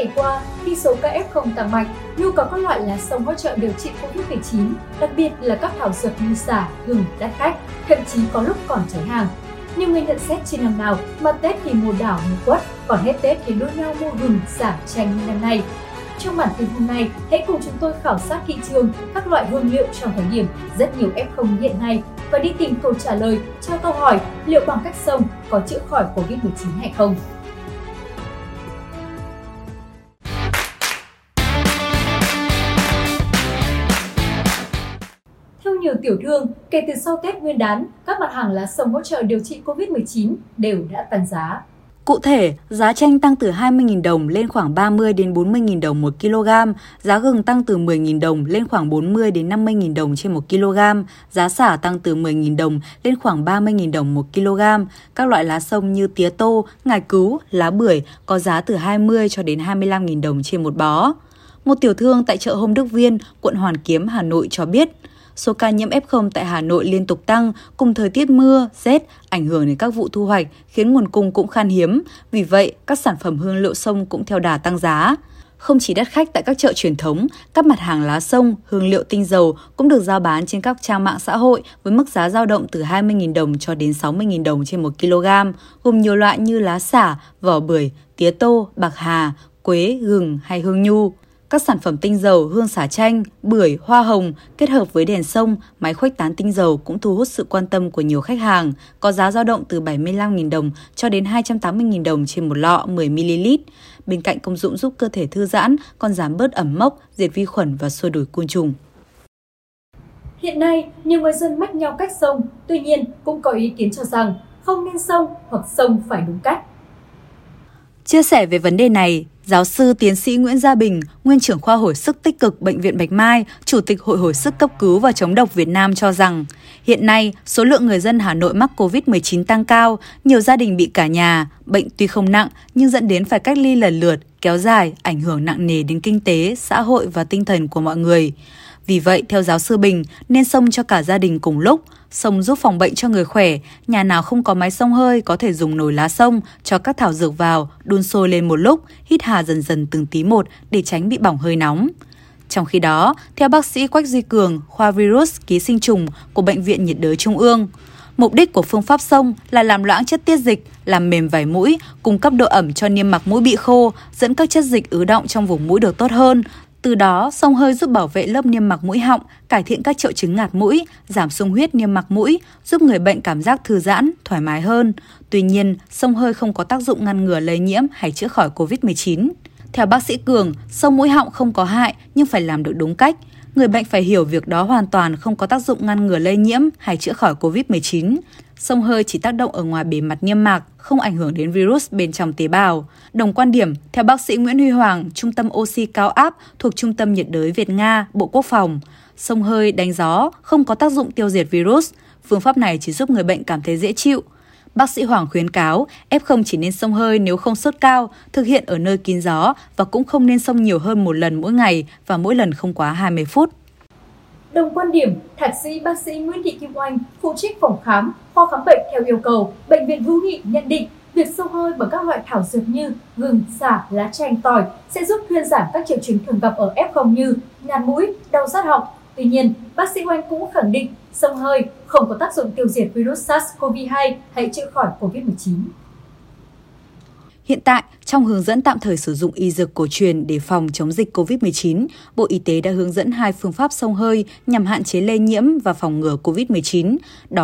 ngày qua, khi số ca F0 tăng mạnh, nhu cầu các loại lá sông hỗ trợ điều trị Covid-19, đặc biệt là các thảo dược như xả, gừng, đắt khách, thậm chí có lúc còn cháy hàng. Nhiều người nhận xét trên năm nào mà Tết thì mùa đảo mùa quất, còn hết Tết thì đua nhau mua gừng, xả, chanh như năm nay. Trong bản tin hôm nay, hãy cùng chúng tôi khảo sát thị trường các loại hương liệu trong thời điểm rất nhiều F0 hiện nay và đi tìm câu trả lời cho câu hỏi liệu bằng cách sông có chữa khỏi Covid-19 hay không. Nhiều tiểu thương, kể từ sau Tết Nguyên đán, các mặt hàng lá sông hỗ trợ điều trị COVID-19 đều đã tăng giá. Cụ thể, giá chanh tăng từ 20.000 đồng lên khoảng 30 đến 40.000 đồng một kg, giá gừng tăng từ 10.000 đồng lên khoảng 40 đến 50.000 đồng trên một kg, giá xả tăng từ 10.000 đồng lên khoảng 30.000 đồng một kg. Các loại lá sông như tía tô, ngải cứu, lá bưởi có giá từ 20 cho đến 25.000 đồng trên một bó. Một tiểu thương tại chợ Hôm Đức Viên, quận Hoàn Kiếm, Hà Nội cho biết, số ca nhiễm F0 tại Hà Nội liên tục tăng cùng thời tiết mưa, rét ảnh hưởng đến các vụ thu hoạch khiến nguồn cung cũng khan hiếm. Vì vậy, các sản phẩm hương liệu sông cũng theo đà tăng giá. Không chỉ đắt khách tại các chợ truyền thống, các mặt hàng lá sông, hương liệu tinh dầu cũng được giao bán trên các trang mạng xã hội với mức giá dao động từ 20.000 đồng cho đến 60.000 đồng trên 1 kg, gồm nhiều loại như lá xả, vỏ bưởi, tía tô, bạc hà, quế, gừng hay hương nhu. Các sản phẩm tinh dầu, hương xả chanh, bưởi, hoa hồng kết hợp với đèn sông, máy khuếch tán tinh dầu cũng thu hút sự quan tâm của nhiều khách hàng, có giá dao động từ 75.000 đồng cho đến 280.000 đồng trên một lọ 10ml. Bên cạnh công dụng giúp cơ thể thư giãn, còn giảm bớt ẩm mốc, diệt vi khuẩn và xua đuổi côn trùng. Hiện nay, nhiều người dân mách nhau cách sông, tuy nhiên cũng có ý kiến cho rằng không nên sông hoặc sông phải đúng cách. Chia sẻ về vấn đề này, Giáo sư tiến sĩ Nguyễn Gia Bình, nguyên trưởng khoa hồi sức tích cực Bệnh viện Bạch Mai, Chủ tịch Hội hồi sức cấp cứu và chống độc Việt Nam cho rằng, hiện nay số lượng người dân Hà Nội mắc COVID-19 tăng cao, nhiều gia đình bị cả nhà, bệnh tuy không nặng nhưng dẫn đến phải cách ly lần lượt, kéo dài, ảnh hưởng nặng nề đến kinh tế, xã hội và tinh thần của mọi người. Vì vậy, theo giáo sư Bình, nên xông cho cả gia đình cùng lúc. Sông giúp phòng bệnh cho người khỏe, nhà nào không có máy sông hơi có thể dùng nồi lá sông cho các thảo dược vào, đun sôi lên một lúc, hít hà dần dần từng tí một để tránh bị bỏng hơi nóng. Trong khi đó, theo bác sĩ Quách Duy Cường, khoa virus ký sinh trùng của Bệnh viện nhiệt đới Trung ương, Mục đích của phương pháp sông là làm loãng chất tiết dịch, làm mềm vảy mũi, cung cấp độ ẩm cho niêm mạc mũi bị khô, dẫn các chất dịch ứ động trong vùng mũi được tốt hơn, từ đó, sông hơi giúp bảo vệ lớp niêm mạc mũi họng, cải thiện các triệu chứng ngạt mũi, giảm sung huyết niêm mạc mũi, giúp người bệnh cảm giác thư giãn, thoải mái hơn. Tuy nhiên, sông hơi không có tác dụng ngăn ngừa lây nhiễm hay chữa khỏi COVID-19. Theo bác sĩ Cường, sông mũi họng không có hại nhưng phải làm được đúng cách. Người bệnh phải hiểu việc đó hoàn toàn không có tác dụng ngăn ngừa lây nhiễm hay chữa khỏi COVID-19. Sông hơi chỉ tác động ở ngoài bề mặt niêm mạc, không ảnh hưởng đến virus bên trong tế bào. Đồng quan điểm, theo bác sĩ Nguyễn Huy Hoàng, Trung tâm oxy cao áp thuộc Trung tâm nhiệt đới Việt Nga, Bộ Quốc phòng, sông hơi đánh gió không có tác dụng tiêu diệt virus. Phương pháp này chỉ giúp người bệnh cảm thấy dễ chịu. Bác sĩ Hoàng khuyến cáo, F0 chỉ nên sông hơi nếu không sốt cao, thực hiện ở nơi kín gió và cũng không nên sông nhiều hơn một lần mỗi ngày và mỗi lần không quá 20 phút. Đồng quan điểm, thạc sĩ bác sĩ Nguyễn Thị Kim Oanh, phụ trách phòng khám, khoa khám bệnh theo yêu cầu, Bệnh viện Hữu Nghị nhận định việc sông hơi bằng các loại thảo dược như gừng, xả, lá chanh, tỏi sẽ giúp thuyên giảm các triệu chứng thường gặp ở F0 như ngạt mũi, đau rát họng. Tuy nhiên, bác sĩ Oanh cũng khẳng định sông hơi không có tác dụng tiêu diệt virus SARS-CoV-2 hay chữa khỏi COVID-19. Hiện tại, trong hướng dẫn tạm thời sử dụng y dược cổ truyền để phòng chống dịch COVID-19, Bộ Y tế đã hướng dẫn hai phương pháp sông hơi nhằm hạn chế lây nhiễm và phòng ngừa COVID-19. Đó